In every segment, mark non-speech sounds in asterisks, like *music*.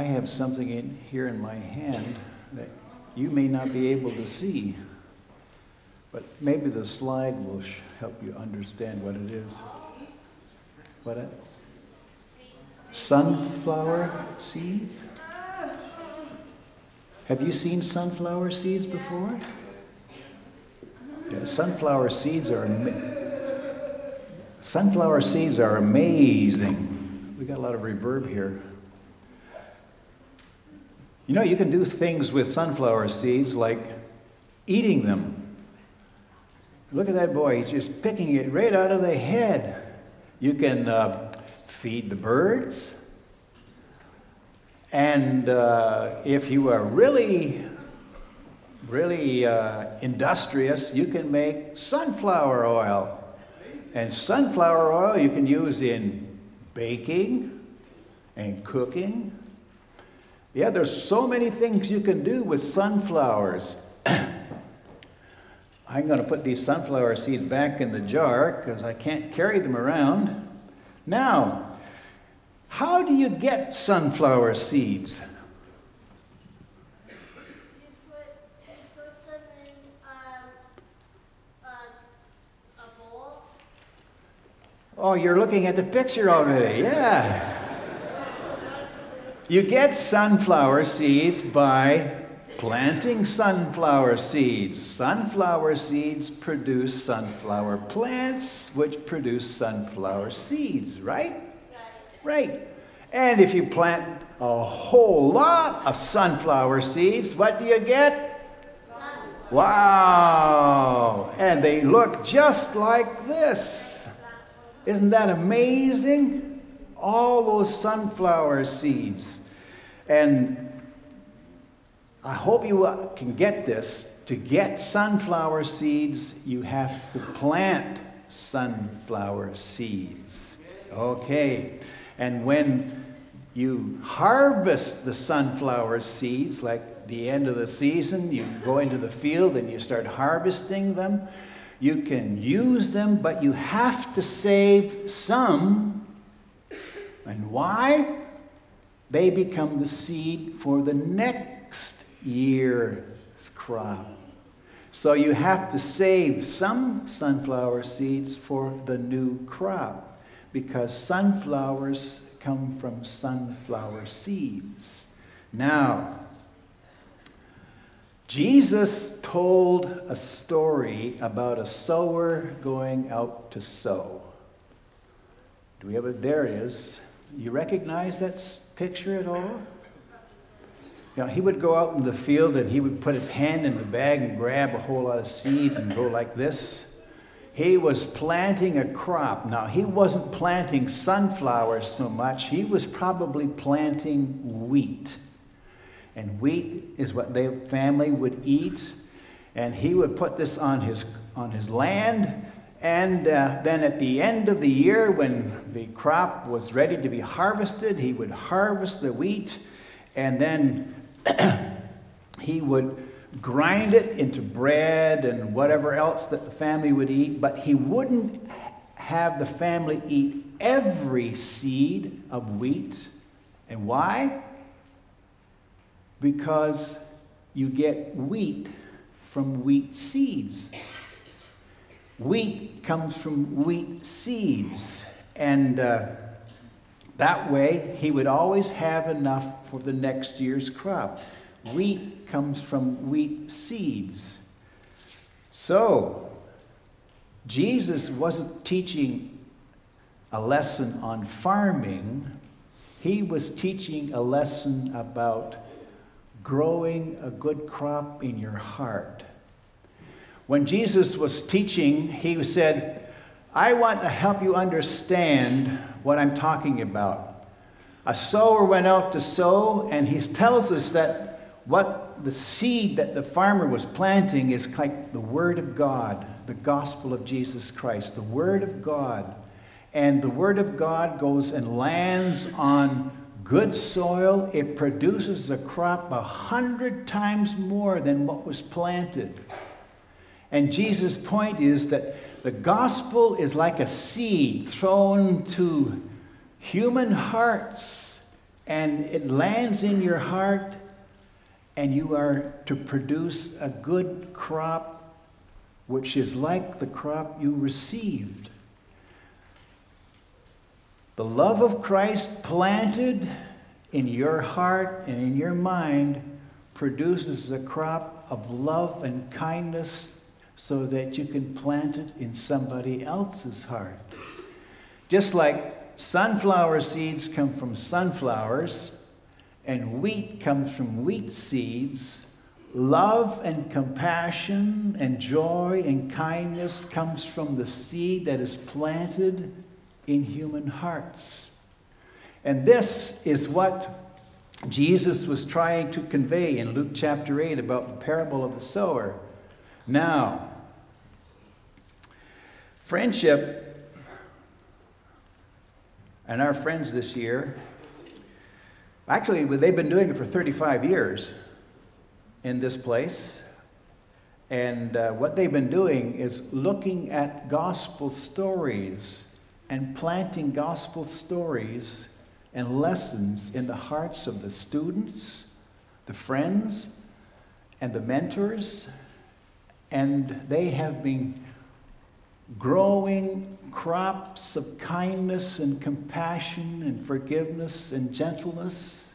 I have something in here in my hand that you may not be able to see, but maybe the slide will help you understand what it is. What it? Sunflower seeds? Have you seen sunflower seeds before? Yeah, sunflower seeds are sunflower seeds are amazing. We got a lot of reverb here. You know, you can do things with sunflower seeds like eating them. Look at that boy, he's just picking it right out of the head. You can uh, feed the birds. And uh, if you are really, really uh, industrious, you can make sunflower oil. And sunflower oil you can use in baking and cooking. Yeah, there's so many things you can do with sunflowers. *clears throat* I'm going to put these sunflower seeds back in the jar because I can't carry them around. Now, how do you get sunflower seeds? You put, you put them in um, a, a bowl. Oh, you're looking at the picture already. Yeah. You get sunflower seeds by planting sunflower seeds. Sunflower seeds produce sunflower plants, which produce sunflower seeds, right? Right. And if you plant a whole lot of sunflower seeds, what do you get? Wow! And they look just like this. Isn't that amazing? All those sunflower seeds. And I hope you can get this. To get sunflower seeds, you have to plant sunflower seeds. Okay. And when you harvest the sunflower seeds, like the end of the season, you go into the field and you start harvesting them. You can use them, but you have to save some. And why? They become the seed for the next year's crop. So you have to save some sunflower seeds for the new crop because sunflowers come from sunflower seeds. Now, Jesus told a story about a sower going out to sow. Do we have it? There it is. You recognize that picture at all? You know, he would go out in the field and he would put his hand in the bag and grab a whole lot of seeds and go like this. He was planting a crop. Now, he wasn't planting sunflowers so much, he was probably planting wheat. And wheat is what their family would eat. And he would put this on his, on his land. And uh, then at the end of the year, when the crop was ready to be harvested, he would harvest the wheat. And then *clears throat* he would grind it into bread and whatever else that the family would eat, but he wouldn't have the family eat every seed of wheat. And why? Because you get wheat from wheat seeds. Wheat comes from wheat seeds. And uh, that way, he would always have enough for the next year's crop. Wheat comes from wheat seeds. So, Jesus wasn't teaching a lesson on farming, he was teaching a lesson about growing a good crop in your heart. When Jesus was teaching, he said, I want to help you understand what I'm talking about. A sower went out to sow, and he tells us that what the seed that the farmer was planting is like the Word of God, the gospel of Jesus Christ, the Word of God. And the Word of God goes and lands on good soil. It produces a crop a hundred times more than what was planted. And Jesus' point is that the gospel is like a seed thrown to human hearts and it lands in your heart, and you are to produce a good crop, which is like the crop you received. The love of Christ planted in your heart and in your mind produces a crop of love and kindness so that you can plant it in somebody else's heart. Just like sunflower seeds come from sunflowers and wheat comes from wheat seeds, love and compassion and joy and kindness comes from the seed that is planted in human hearts. And this is what Jesus was trying to convey in Luke chapter 8 about the parable of the sower. Now, friendship and our friends this year, actually, they've been doing it for 35 years in this place. And uh, what they've been doing is looking at gospel stories and planting gospel stories and lessons in the hearts of the students, the friends, and the mentors. And they have been growing crops of kindness and compassion and forgiveness and gentleness.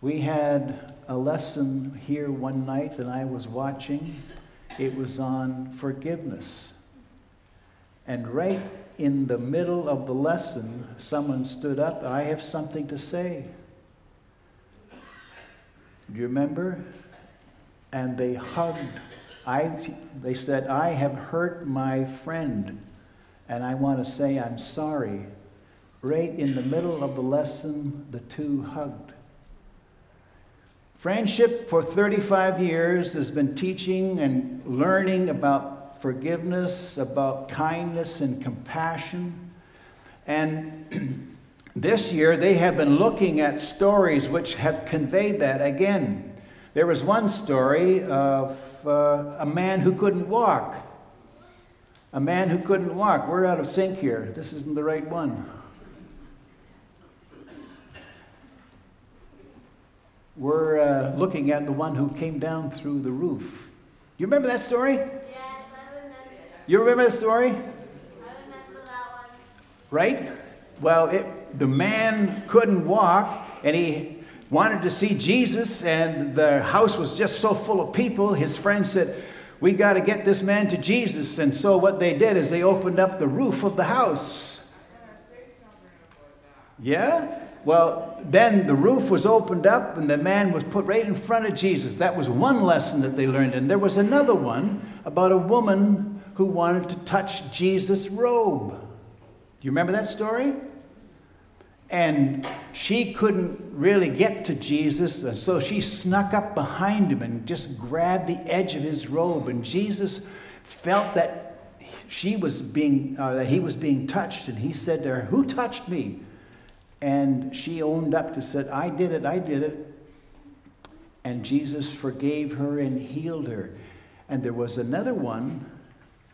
We had a lesson here one night, and I was watching. It was on forgiveness. And right in the middle of the lesson, someone stood up. I have something to say. Do you remember? And they hugged. I, they said, I have hurt my friend, and I want to say I'm sorry. Right in the middle of the lesson, the two hugged. Friendship for 35 years has been teaching and learning about forgiveness, about kindness and compassion. And *clears throat* this year they have been looking at stories which have conveyed that. Again, there was one story of uh, a man who couldn't walk. A man who couldn't walk. We're out of sync here. This isn't the right one. We're uh, looking at the one who came down through the roof. You remember that story? Yes, I remember. You remember the story? I remember that one. Right? Well, it, the man couldn't walk and he wanted to see Jesus, and the house was just so full of people. His friends said, We got to get this man to Jesus. And so, what they did is they opened up the roof of the house. Yeah? Well, then the roof was opened up and the man was put right in front of Jesus. That was one lesson that they learned. And there was another one about a woman who wanted to touch Jesus' robe. Do you remember that story? And she couldn't really get to Jesus, and so she snuck up behind him and just grabbed the edge of his robe. And Jesus felt that she was being, uh, that he was being touched, and he said to her, "Who touched me?" And she owned up to said, "I did it. I did it." And Jesus forgave her and healed her. And there was another one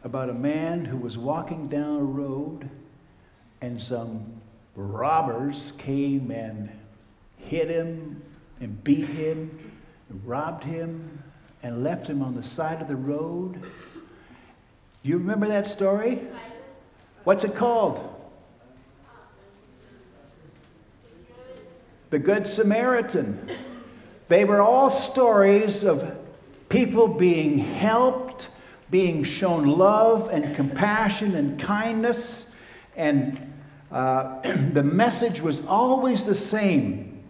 about a man who was walking down a road and some robbers came and hit him and beat him, and robbed him, and left him on the side of the road. You remember that story? What's it called? The Good Samaritan. They were all stories of people being helped being shown love and compassion and kindness. And uh, *clears throat* the message was always the same.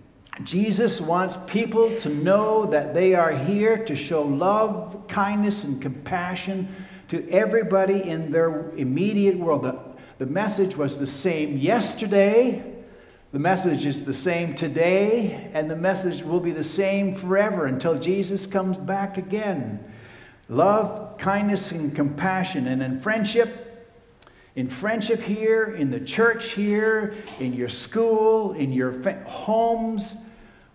Jesus wants people to know that they are here to show love, kindness, and compassion to everybody in their immediate world. The, the message was the same yesterday, the message is the same today, and the message will be the same forever until Jesus comes back again. Love, kindness, and compassion. And in friendship, in friendship here, in the church here, in your school, in your fa- homes,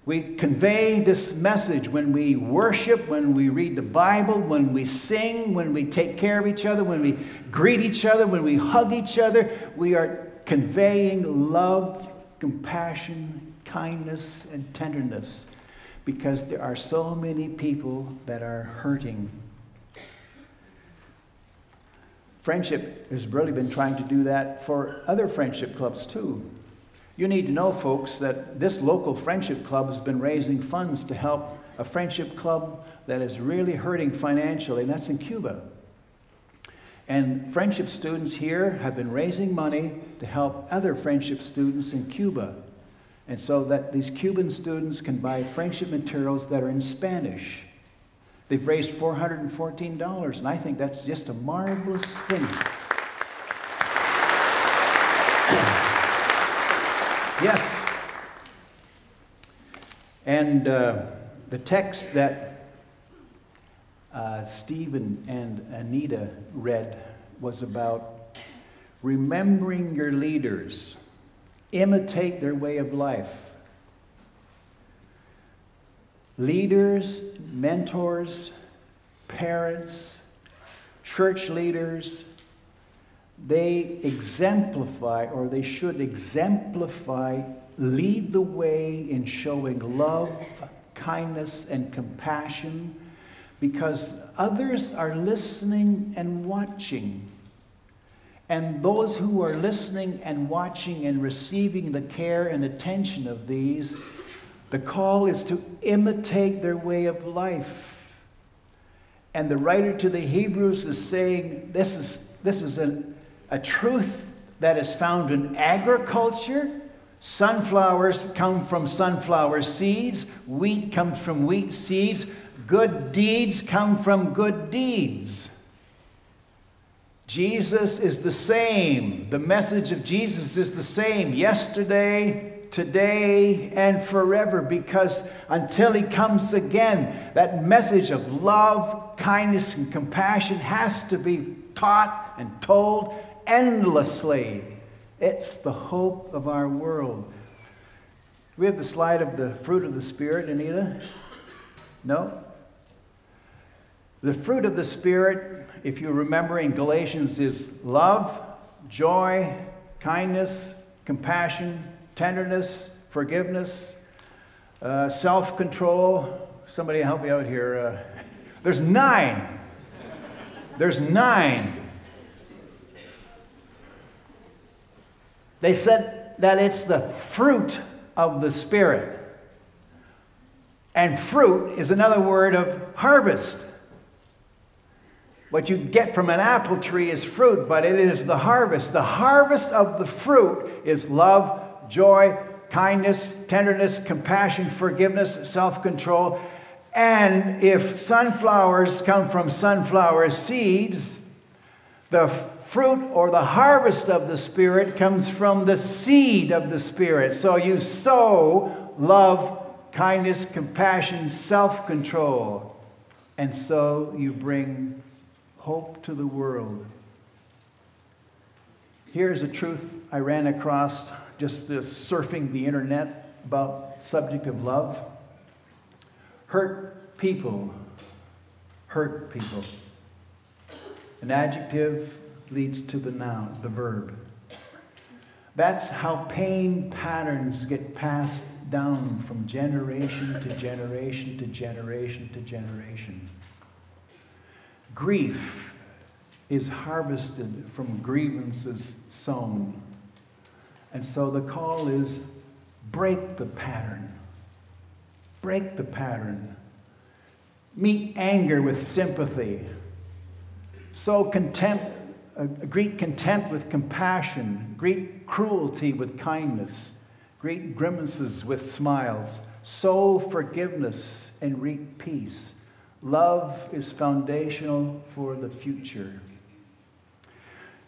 we convey this message when we worship, when we read the Bible, when we sing, when we take care of each other, when we greet each other, when we hug each other. We are conveying love, compassion, kindness, and tenderness because there are so many people that are hurting. Friendship has really been trying to do that for other friendship clubs too. You need to know, folks, that this local friendship club has been raising funds to help a friendship club that is really hurting financially, and that's in Cuba. And friendship students here have been raising money to help other friendship students in Cuba. And so that these Cuban students can buy friendship materials that are in Spanish. They've raised $414, and I think that's just a marvelous thing. yes. And uh, the text that uh, Stephen and Anita read was about remembering your leaders imitate their way of life. Leaders, mentors, parents, church leaders, they exemplify, or they should exemplify, lead the way in showing love, kindness, and compassion because others are listening and watching. And those who are listening and watching and receiving the care and attention of these, the call is to imitate their way of life. And the writer to the Hebrews is saying this is, this is an, a truth that is found in agriculture. Sunflowers come from sunflower seeds, wheat comes from wheat seeds, good deeds come from good deeds. Jesus is the same. The message of Jesus is the same yesterday, today, and forever because until he comes again, that message of love, kindness, and compassion has to be taught and told endlessly. It's the hope of our world. We have the slide of the fruit of the Spirit, Anita? No? The fruit of the Spirit, if you remember in Galatians, is love, joy, kindness, compassion, tenderness, forgiveness, uh, self control. Somebody help me out here. Uh, there's nine. There's nine. They said that it's the fruit of the Spirit. And fruit is another word of harvest. What you get from an apple tree is fruit, but it is the harvest. The harvest of the fruit is love, joy, kindness, tenderness, compassion, forgiveness, self control. And if sunflowers come from sunflower seeds, the fruit or the harvest of the Spirit comes from the seed of the Spirit. So you sow love, kindness, compassion, self control. And so you bring hope to the world. Here's a truth I ran across just this surfing the internet about subject of love. Hurt people hurt people. An adjective leads to the noun, the verb. That's how pain patterns get passed down from generation to generation to generation to generation. Grief is harvested from grievances sown. And so the call is break the pattern. Break the pattern. Meet anger with sympathy. Sow contempt, uh, greet contempt with compassion. Greet cruelty with kindness. Greet grimaces with smiles. Sow forgiveness and reap peace. Love is foundational for the future.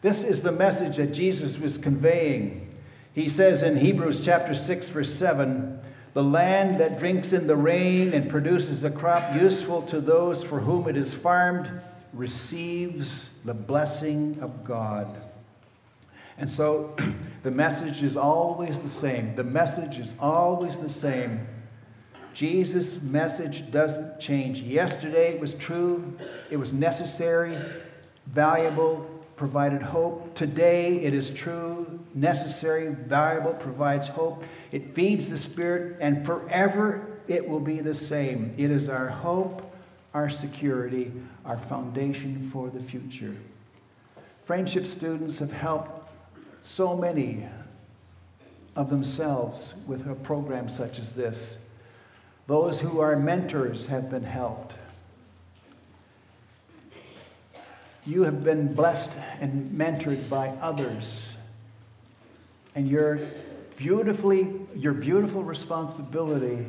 This is the message that Jesus was conveying. He says in Hebrews chapter 6 verse 7, the land that drinks in the rain and produces a crop useful to those for whom it is farmed receives the blessing of God. And so *clears throat* the message is always the same. The message is always the same. Jesus' message doesn't change. Yesterday it was true, it was necessary, valuable, provided hope. Today it is true, necessary, valuable, provides hope. It feeds the spirit, and forever it will be the same. It is our hope, our security, our foundation for the future. Friendship students have helped so many of themselves with a program such as this. Those who are mentors have been helped. You have been blessed and mentored by others. And your beautifully your beautiful responsibility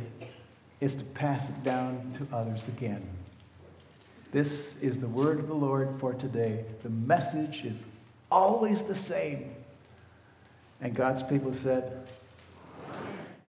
is to pass it down to others again. This is the word of the Lord for today. The message is always the same. And God's people said,